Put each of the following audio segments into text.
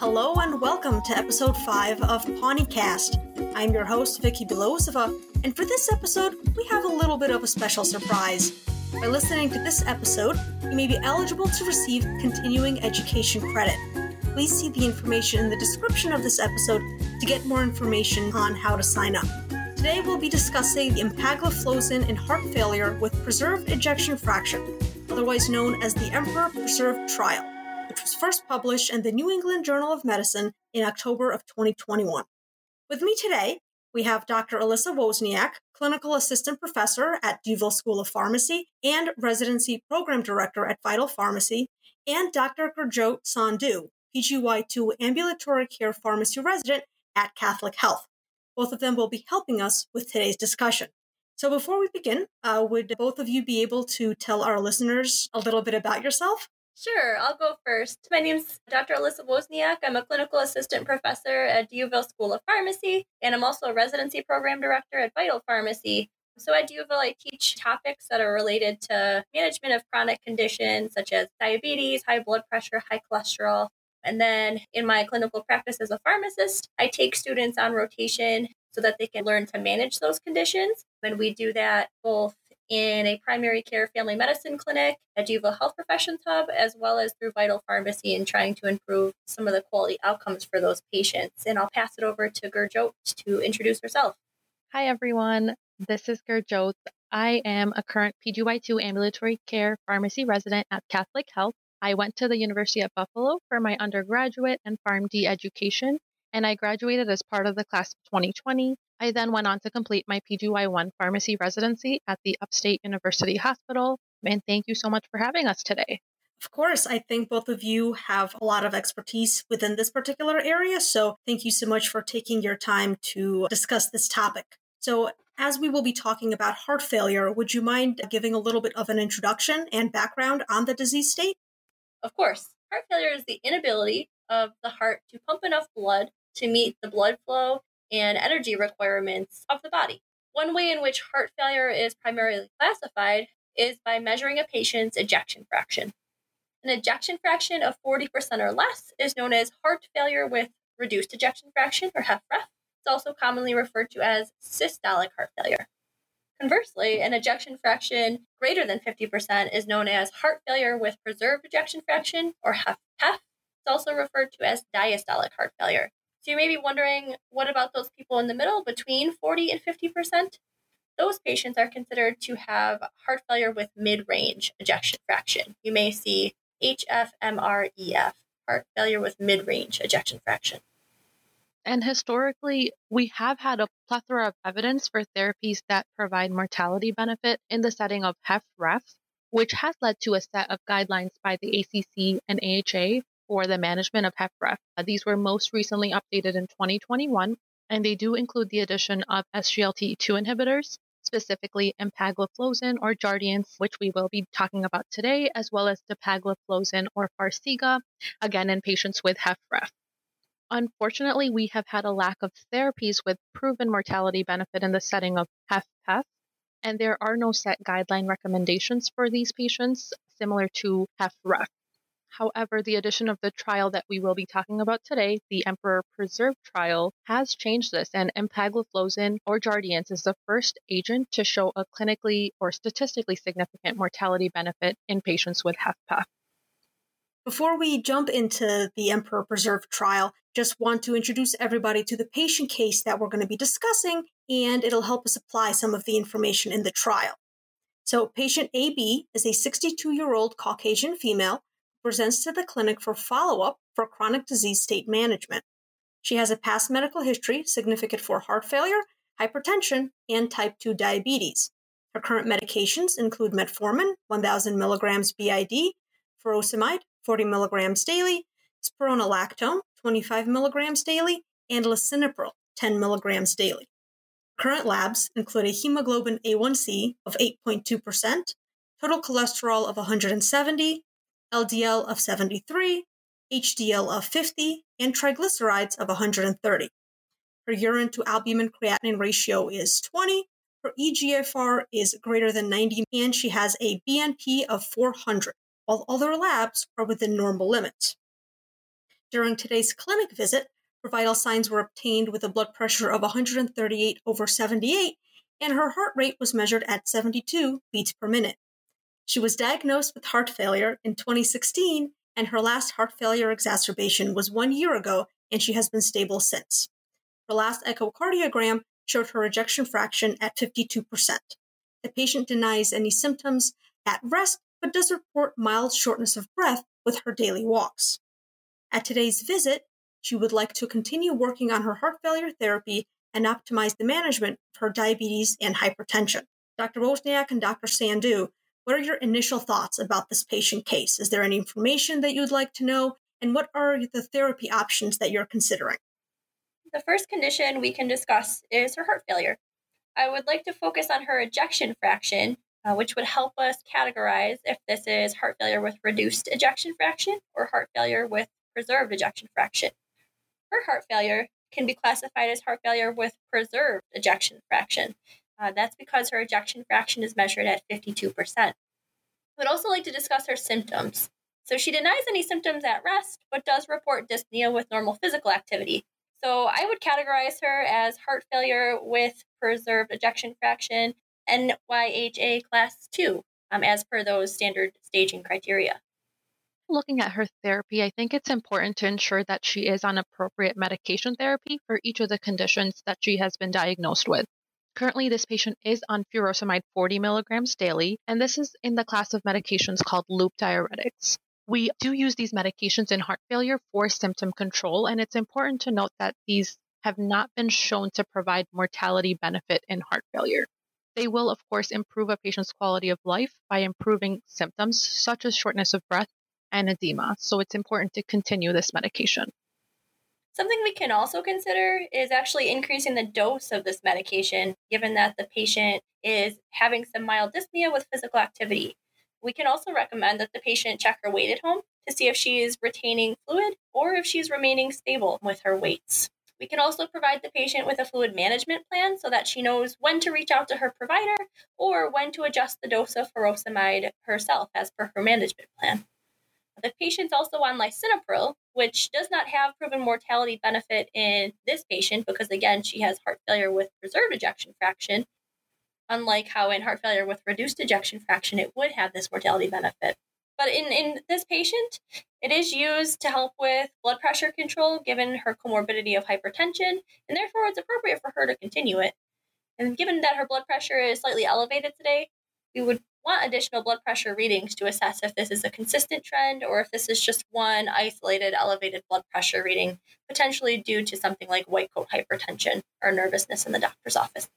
Hello and welcome to episode 5 of Pawneecast. I'm your host, Vicky Belosova, and for this episode, we have a little bit of a special surprise. By listening to this episode, you may be eligible to receive continuing education credit. Please see the information in the description of this episode to get more information on how to sign up. Today, we'll be discussing the empagliflozin in heart failure with preserved ejection fraction, otherwise known as the Emperor Preserved Trial, first published in the New England Journal of Medicine in October of 2021. With me today, we have Dr. Alyssa Wozniak, Clinical Assistant Professor at D'Youville School of Pharmacy and Residency Program Director at Vital Pharmacy, and Dr. Gurjot Sandhu, PGY2 Ambulatory Care Pharmacy Resident at Catholic Health. Both of them will be helping us with today's discussion. So, before we begin, uh, would both of you be able to tell our listeners a little bit about yourself? Sure, I'll go first. My name's Dr. Alyssa Wozniak. I'm a clinical assistant professor at D'Youville School of Pharmacy, and I'm also a residency program director at Vital Pharmacy. So at D'Youville, I teach topics that are related to management of chronic conditions such as diabetes, high blood pressure, high cholesterol, and then in my clinical practice as a pharmacist, I take students on rotation so that they can learn to manage those conditions. And we do that both in a primary care family medicine clinic at D'Youville Health Professions Hub, as well as through Vital Pharmacy and trying to improve some of the quality outcomes for those patients. And I'll pass it over to Gurjot to introduce herself. Hi, everyone. This is Gurjot. I am a current PGY2 ambulatory care pharmacy resident at Catholic Health I went to the University of Buffalo for my undergraduate and PharmD education, and I graduated as part of the class of 2020. I then went on to complete my PGY1 pharmacy residency at the Upstate University Hospital. And thank you so much for having us today. Of course, I think both of you have a lot of expertise within this particular area. So, thank you so much for taking your time to discuss this topic. So, as we will be talking about heart failure, would you mind giving a little bit of an introduction and background on the disease state? Of course, heart failure is the inability of the heart to pump enough blood to meet the blood flow and energy requirements of the body. One way in which heart failure is primarily classified is by measuring a patient's ejection fraction. An ejection fraction of 40% or less is known as heart failure with reduced ejection fraction or HFrEF. It's also commonly referred to as systolic heart failure. Conversely, an ejection fraction greater than 50% is known as heart failure with preserved ejection fraction, or HFpEF. It's also referred to as diastolic heart failure. So you may be wondering, what about those people in the middle between 40 and 50%? Those patients are considered to have heart failure with mid range ejection fraction. You may see HFMREF, heart failure with mid range ejection fraction. And historically, we have had a plethora of evidence for therapies that provide mortality benefit in the setting of HFrEF, which has led to a set of guidelines by the ACC and AHA for the management of HFrEF. Uh, these were most recently updated in 2021, and they do include the addition of SGLT2 inhibitors, specifically empagliflozin or Jardiance, which we will be talking about today, as well as dapagliflozin or Farxiga, again in patients with HFrEF. Unfortunately, we have had a lack of therapies with proven mortality benefit in the setting of HFpEF, and there are no set guideline recommendations for these patients similar to HFrEF. However, the addition of the trial that we will be talking about today, the Emperor Preserve trial, has changed this, and empagliflozin or Jardiance is the first agent to show a clinically or statistically significant mortality benefit in patients with HFpEF. Before we jump into the Emperor Preserve trial, just want to introduce everybody to the patient case that we're going to be discussing, and it'll help us apply some of the information in the trial. So, patient AB is a 62 year old Caucasian female presents to the clinic for follow up for chronic disease state management. She has a past medical history significant for heart failure, hypertension, and type 2 diabetes. Her current medications include metformin, 1000 milligrams BID, furosemide, 40 milligrams daily, spironolactone, 25 milligrams daily, and lisinopril, 10 milligrams daily. Current labs include a hemoglobin A1C of 8.2%, total cholesterol of 170, LDL of 73, HDL of 50, and triglycerides of 130. Her urine to albumin creatinine ratio is 20, her EGFR is greater than 90, and she has a BNP of 400 while other labs are within normal limits. During today's clinic visit, her vital signs were obtained with a blood pressure of 138 over 78, and her heart rate was measured at 72 beats per minute. She was diagnosed with heart failure in 2016, and her last heart failure exacerbation was one year ago, and she has been stable since. Her last echocardiogram showed her ejection fraction at 52%. The patient denies any symptoms at rest, but does report mild shortness of breath with her daily walks. At today's visit, she would like to continue working on her heart failure therapy and optimize the management of her diabetes and hypertension. Dr. Wozniak and Dr. Sandhu, what are your initial thoughts about this patient case? Is there any information that you'd like to know? And what are the therapy options that you're considering? The first condition we can discuss is her heart failure. I would like to focus on her ejection fraction, uh, which would help us categorize if this is heart failure with reduced ejection fraction or heart failure with preserved ejection fraction. Her heart failure can be classified as heart failure with preserved ejection fraction. Uh, that's because her ejection fraction is measured at 52%. I would also like to discuss her symptoms. So she denies any symptoms at rest, but does report dyspnea with normal physical activity. So I would categorize her as heart failure with preserved ejection fraction, NYHA class 2, um, as per those standard staging criteria looking at her therapy, I think it's important to ensure that she is on appropriate medication therapy for each of the conditions that she has been diagnosed with. Currently, this patient is on furosemide 40 milligrams daily, and this is in the class of medications called loop diuretics. We do use these medications in heart failure for symptom control, and it's important to note that these have not been shown to provide mortality benefit in heart failure. They will, of course, improve a patient's quality of life by improving symptoms such as shortness of breath and edema. So it's important to continue this medication. Something we can also consider is actually increasing the dose of this medication, given that the patient is having some mild dyspnea with physical activity. We can also recommend that the patient check her weight at home to see if she is retaining fluid or if she's remaining stable with her weights. We can also provide the patient with a fluid management plan so that she knows when to reach out to her provider or when to adjust the dose of furosemide herself as per her management plan. The patient's also on lisinopril, which does not have proven mortality benefit in this patient because, again, she has heart failure with preserved ejection fraction, unlike how in heart failure with reduced ejection fraction it would have this mortality benefit. But in, in this patient, it is used to help with blood pressure control given her comorbidity of hypertension, and therefore it's appropriate for her to continue it. And given that her blood pressure is slightly elevated today, we would want additional blood pressure readings to assess if this is a consistent trend or if this is just one isolated elevated blood pressure reading, potentially due to something like white coat hypertension or nervousness in the doctor's office.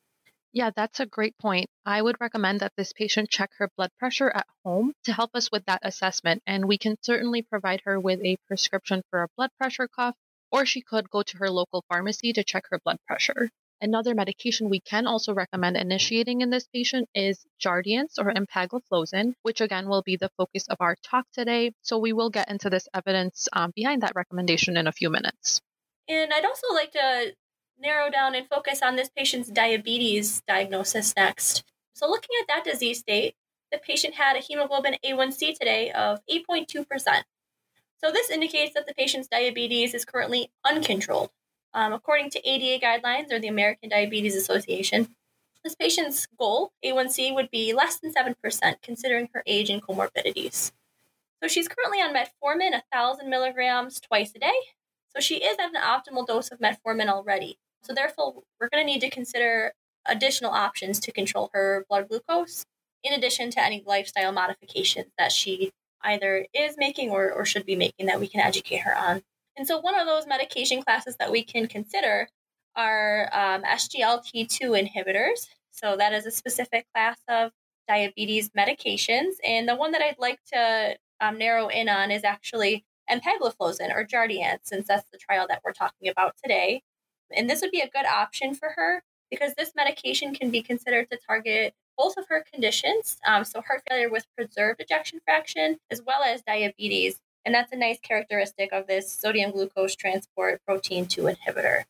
Yeah, that's a great point. I would recommend that this patient check her blood pressure at home to help us with that assessment. And we can certainly provide her with a prescription for a blood pressure cuff, or she could go to her local pharmacy to check her blood pressure. Another medication we can also recommend initiating in this patient is Jardiance or empagliflozin, which again will be the focus of our talk today. So we will get into this evidence um, behind that recommendation in a few minutes. And I'd also like to narrow down and focus on this patient's diabetes diagnosis next. So, looking at that disease state, the patient had a hemoglobin A1C today of 8.2%. So, this indicates that the patient's diabetes is currently uncontrolled. Um, according to ADA guidelines or the American Diabetes Association, this patient's goal, A1C, would be less than 7%, considering her age and comorbidities. So she's currently on metformin, 1,000 milligrams twice a day. So she is at an optimal dose of metformin already. So therefore, we're going to need to consider additional options to control her blood glucose, in addition to any lifestyle modifications that she either is making or, or should be making that we can educate her on. And so, one of those medication classes that we can consider are um, SGLT2 inhibitors. So, that is a specific class of diabetes medications. And the one that I'd like to um, narrow in on is actually empagliflozin or Jardiance, since that's the trial that we're talking about today. And this would be a good option for her because this medication can be considered to target both of her conditions, um, so heart failure with preserved ejection fraction, as well as diabetes and that's a nice characteristic of this sodium glucose transport protein 2 inhibitor.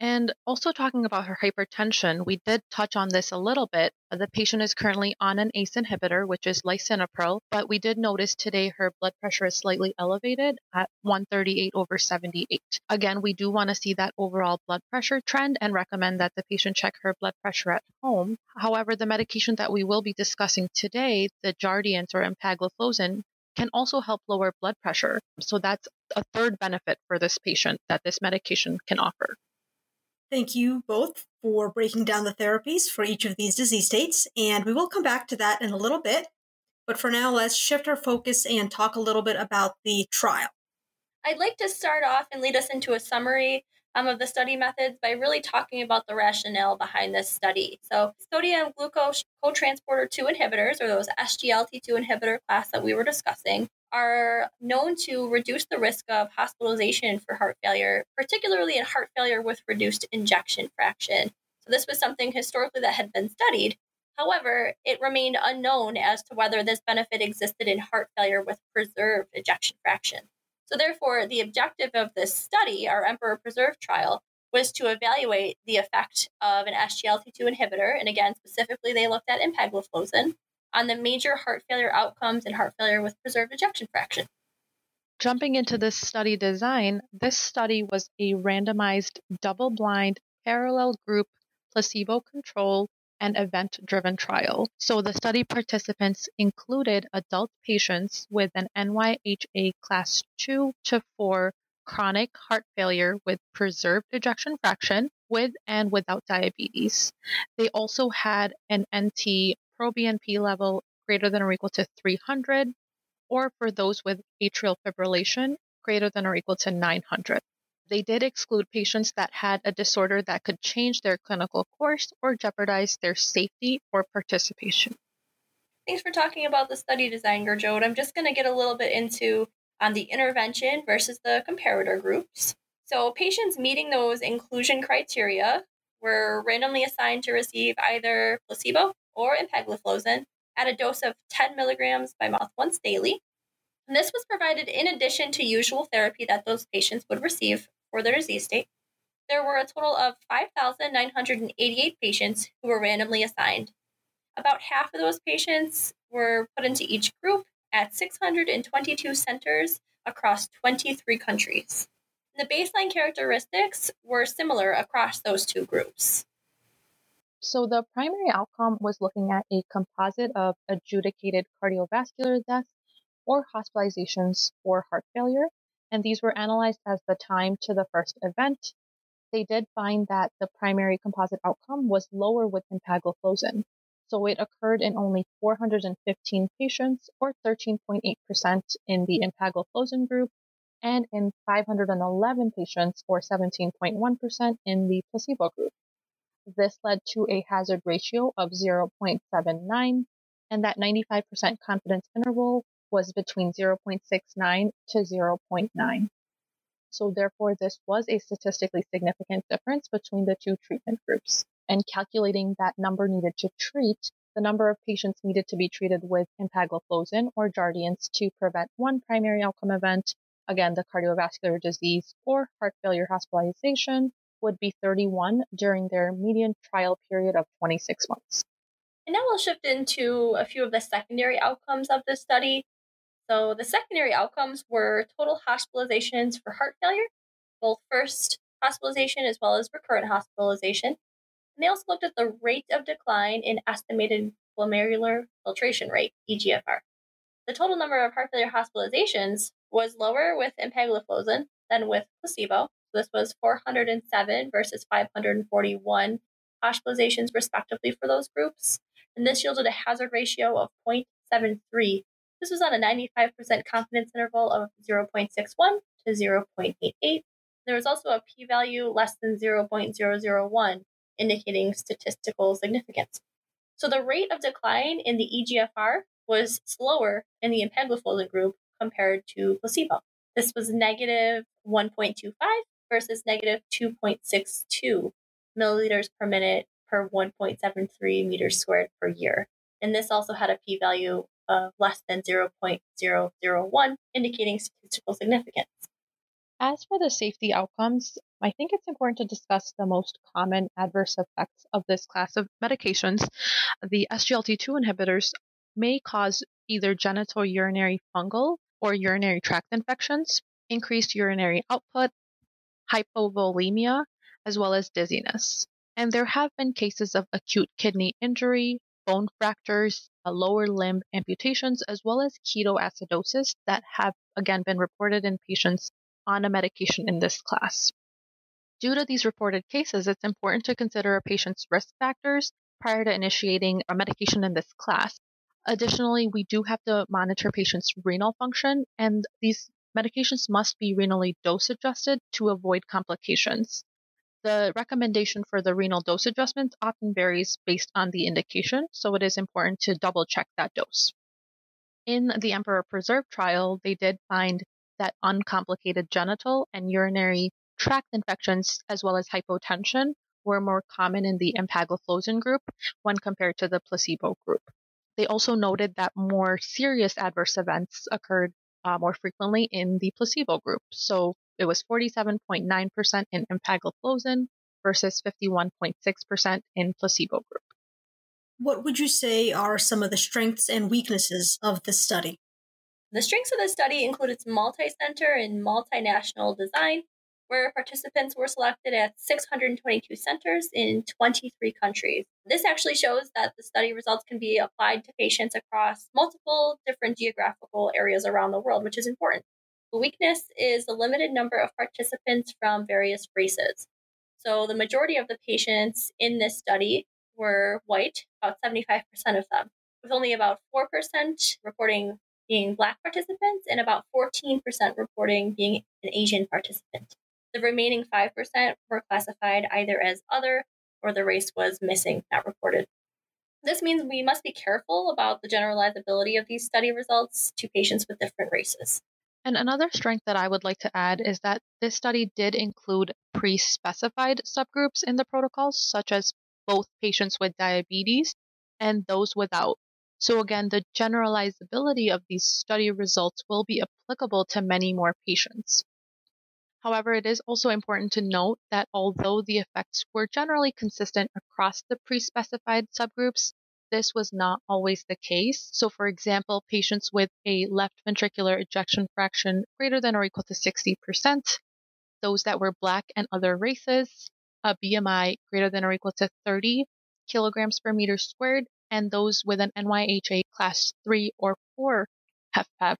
And also talking about her hypertension, we did touch on this a little bit. The patient is currently on an ACE inhibitor, which is lisinopril, but we did notice today her blood pressure is slightly elevated at 138 over 78. Again, we do want to see that overall blood pressure trend and recommend that the patient check her blood pressure at home. However, the medication that we will be discussing today, the Jardiance or empagliflozin, can also help lower blood pressure. So that's a third benefit for this patient that this medication can offer. Thank you both for breaking down the therapies for each of these disease states, and we will come back to that in a little bit. But for now, let's shift our focus and talk a little bit about the trial. I'd like to start off and lead us into a summary um, of the study methods by really talking about the rationale behind this study. So, sodium glucose cotransporter 2 inhibitors, or those SGLT2 inhibitor class that we were discussing, are known to reduce the risk of hospitalization for heart failure, particularly in heart failure with reduced ejection fraction. So, this was something historically that had been studied. However, it remained unknown as to whether this benefit existed in heart failure with preserved ejection fraction. So, therefore, the objective of this study, our Emperor Preserve trial, was to evaluate the effect of an SGLT2 inhibitor. And again, specifically, they looked at empagliflozin on the major heart failure outcomes in heart failure with preserved ejection fraction. Jumping into this study design, this study was a randomized, double blind, parallel group, placebo controlled, and event driven trial. So the study participants included adult patients with an NYHA class 2 to 4 chronic heart failure with preserved ejection fraction with and without diabetes. They also had an NT proBNP level greater than or equal to 300, or for those with atrial fibrillation, greater than or equal to 900. They did exclude patients that had a disorder that could change their clinical course or jeopardize their safety or participation. Thanks for talking about the study design, Gurjot. I'm just going to get a little bit into um, the intervention versus the comparator groups. So, patients meeting those inclusion criteria were randomly assigned to receive either placebo or empagliflozin at a dose of 10 milligrams by mouth once daily. And this was provided in addition to usual therapy that those patients would receive for their disease state. There were a total of 5,988 patients who were randomly assigned. About half of those patients were put into each group at 622 centers across 23 countries. The baseline characteristics were similar across those two groups. So the primary outcome was looking at a composite of adjudicated cardiovascular deaths or hospitalizations for heart failure, and these were analyzed as the time to the first event. They did find that the primary composite outcome was lower with empagliflozin, so it occurred in only 415 patients, or 13.8% in the empagliflozin group, and in 511 patients, or 17.1% in the placebo group. This led to a hazard ratio of 0.79, and that 95% confidence interval was between 0.69 to 0.9. So, therefore, this was a statistically significant difference between the two treatment groups. And calculating that number needed to treat, the number of patients needed to be treated with empagliflozin or Jardiance to prevent one primary outcome event, again, the cardiovascular disease or heart failure hospitalization, would be 31 during their median trial period of 26 months. And now we'll shift into a few of the secondary outcomes of this study. So, the secondary outcomes were total hospitalizations for heart failure, both first hospitalization as well as recurrent hospitalization. And they also looked at the rate of decline in estimated glomerular filtration rate, EGFR. The total number of heart failure hospitalizations was lower with empagliflozin than with placebo, this was 407 versus 541 hospitalizations, respectively, for those groups. And this yielded a hazard ratio of 0.73. This was on a 95% confidence interval of 0.61 to 0.88. There was also a p value less than 0.001, indicating statistical significance. So the rate of decline in the EGFR was slower in the empagliflozin group compared to placebo. This was negative 1.25 versus negative 2.62 milliliters per minute per 1.73 meters squared per year. And this also had a p value of less than 0.001, indicating statistical significance. As for the safety outcomes, I think it's important to discuss the most common adverse effects of this class of medications. The SGLT2 inhibitors may cause either genital urinary fungal or urinary tract infections, increased urinary output, hypovolemia, as well as dizziness. And there have been cases of acute kidney injury, bone fractures, lower limb amputations, as well as ketoacidosis that have again been reported in patients on a medication in this class. Due to these reported cases, it's important to consider a patient's risk factors prior to initiating a medication in this class. Additionally, we do have to monitor patients' renal function, and these medications must be renally dose adjusted to avoid complications. The recommendation for the renal dose adjustment often varies based on the indication, so it is important to double check that dose. In the Emperor Preserve trial, they did find that uncomplicated genital and urinary tract infections, as well as hypotension, were more common in the empagliflozin group when compared to the placebo group. They also noted that more serious adverse events occurred uh, more frequently in the placebo group. So it was 47.9% in empagliflozin versus 51.6% in placebo group. What would you say are some of the strengths and weaknesses of this study? The strengths of the study include its multi center and multinational design, where participants were selected at 622 centers in 23 countries. This actually shows that the study results can be applied to patients across multiple different geographical areas around the world, which is important. The weakness is the limited number of participants from various races. So, the majority of the patients in this study were white, about 75% of them, with only about 4% reporting being Black participants and about 14% reporting being an Asian participant. The remaining 5% were classified either as other or the race was missing, not reported. This means we must be careful about the generalizability of these study results to patients with different races. And another strength that I would like to add is that this study did include pre specified subgroups in the protocols, such as both patients with diabetes and those without. So, again, the generalizability of these study results will be applicable to many more patients. However, it is also important to note that although the effects were generally consistent across the pre specified subgroups, this was not always the case. So, for example, patients with a left ventricular ejection fraction greater than or equal to 60%, those that were Black and other races, a BMI greater than or equal to 30 kilograms per meter squared, and those with an NYHA class 3 or 4 HFpEF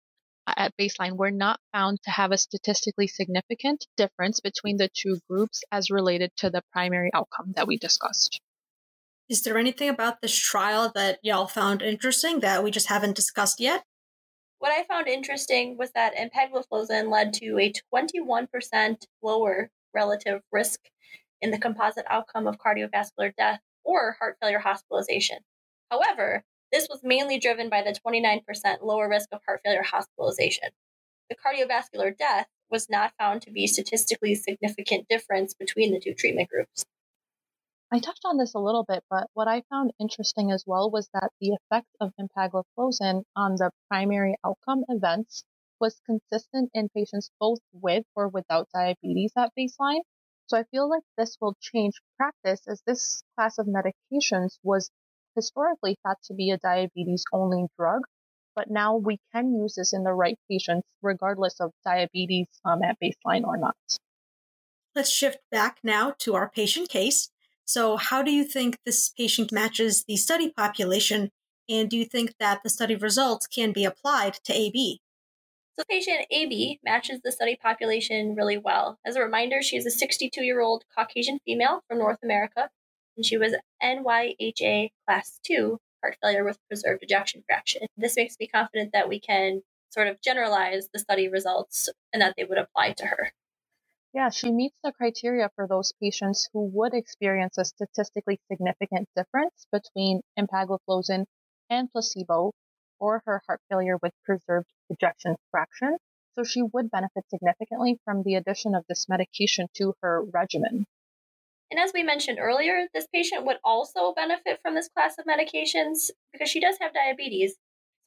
at baseline were not found to have a statistically significant difference between the two groups as related to the primary outcome that we discussed. Is there anything about this trial that y'all found interesting that we just haven't discussed yet? What I found interesting was that empagliflozin led to a 21% lower relative risk in the composite outcome of cardiovascular death or heart failure hospitalization. However, this was mainly driven by the 29% lower risk of heart failure hospitalization. The cardiovascular death was not found to be statistically significant difference between the two treatment groups. I touched on this a little bit, but what I found interesting as well was that the effect of empagliflozin on the primary outcome events was consistent in patients both with or without diabetes at baseline. So I feel like this will change practice as this class of medications was historically thought to be a diabetes only drug, but now we can use this in the right patients regardless of diabetes um, at baseline or not. Let's shift back now to our patient case. So, how do you think this patient matches the study population? And do you think that the study results can be applied to AB? So, patient AB matches the study population really well. As a reminder, she is a 62 year old Caucasian female from North America, and she was NYHA class 2 heart failure with preserved ejection fraction. This makes me confident that we can sort of generalize the study results and that they would apply to her. Yeah, she meets the criteria for those patients who would experience a statistically significant difference between empagliflozin and placebo or her heart failure with preserved ejection fraction. So she would benefit significantly from the addition of this medication to her regimen. And as we mentioned earlier, this patient would also benefit from this class of medications because she does have diabetes.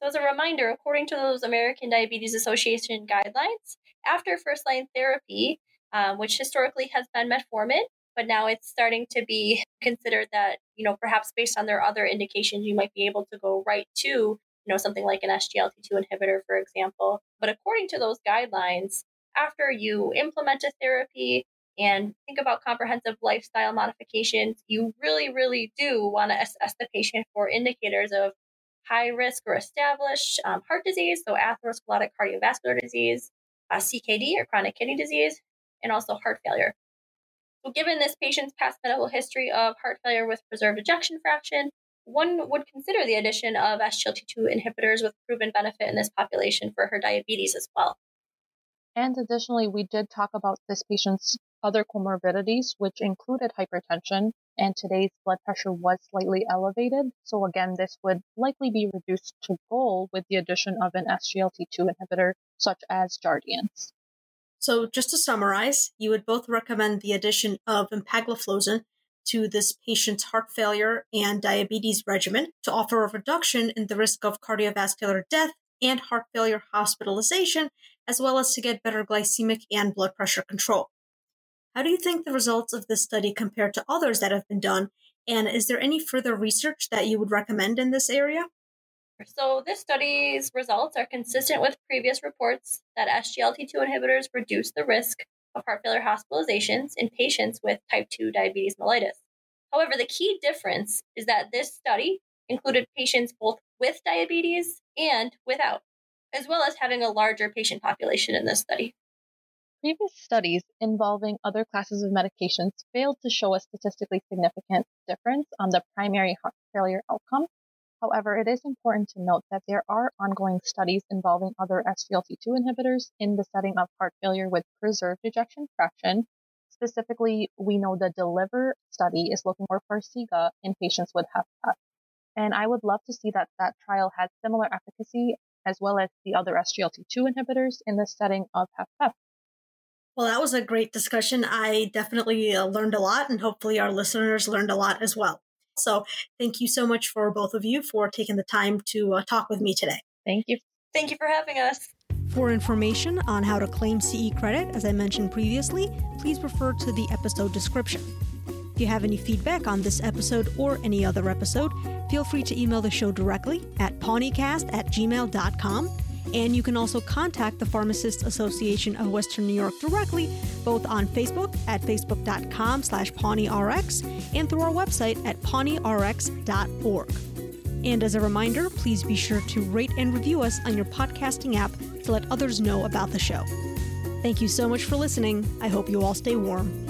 So, as a reminder, according to those American Diabetes Association guidelines, after first line therapy, um, which historically has been metformin, but now it's starting to be considered that, you know, perhaps based on their other indications, you might be able to go right to, you know, something like an SGLT2 inhibitor, for example. But according to those guidelines, after you implement a therapy and think about comprehensive lifestyle modifications, you really, really do want to assess the patient for indicators of high risk or established um, heart disease, so atherosclerotic cardiovascular disease, uh, CKD or chronic kidney disease, and also heart failure. So, given this patient's past medical history of heart failure with preserved ejection fraction, one would consider the addition of SGLT2 inhibitors with proven benefit in this population for her diabetes as well. And additionally, we did talk about this patient's other comorbidities, which included hypertension, and today's blood pressure was slightly elevated. So again, this would likely be reduced to goal with the addition of an SGLT2 inhibitor such as Jardiance. So just to summarize, you would both recommend the addition of empagliflozin to this patient's heart failure and diabetes regimen to offer a reduction in the risk of cardiovascular death and heart failure hospitalization, as well as to get better glycemic and blood pressure control. How do you think the results of this study compare to others that have been done? And is there any further research that you would recommend in this area? So, this study's results are consistent with previous reports that SGLT2 inhibitors reduce the risk of heart failure hospitalizations in patients with type 2 diabetes mellitus. However, the key difference is that this study included patients both with diabetes and without, as well as having a larger patient population in this study. Previous studies involving other classes of medications failed to show a statistically significant difference on the primary heart failure outcome. However, it is important to note that there are ongoing studies involving other SGLT2 inhibitors in the setting of heart failure with preserved ejection fraction. Specifically, we know the DELIVER study is looking for Farxiga in patients with HFpEF. And I would love to see that that trial has similar efficacy as well as the other SGLT2 inhibitors in the setting of HFpEF. Well, that was a great discussion. I definitely uh, learned a lot, and hopefully, our listeners learned a lot as well. So, thank you so much for both of you for taking the time to uh, talk with me today. Thank you. Thank you for having us. For information on how to claim CE credit, as I mentioned previously, please refer to the episode description. If you have any feedback on this episode or any other episode, feel free to email the show directly at pawneecast at gmail.com and you can also contact the Pharmacists Association of Western New York directly, both on Facebook at facebook.com slash pawneerx and through our website at pawneerx.org. And as a reminder, please be sure to rate and review us on your podcasting app to let others know about the show. Thank you so much for listening. I hope you all stay warm.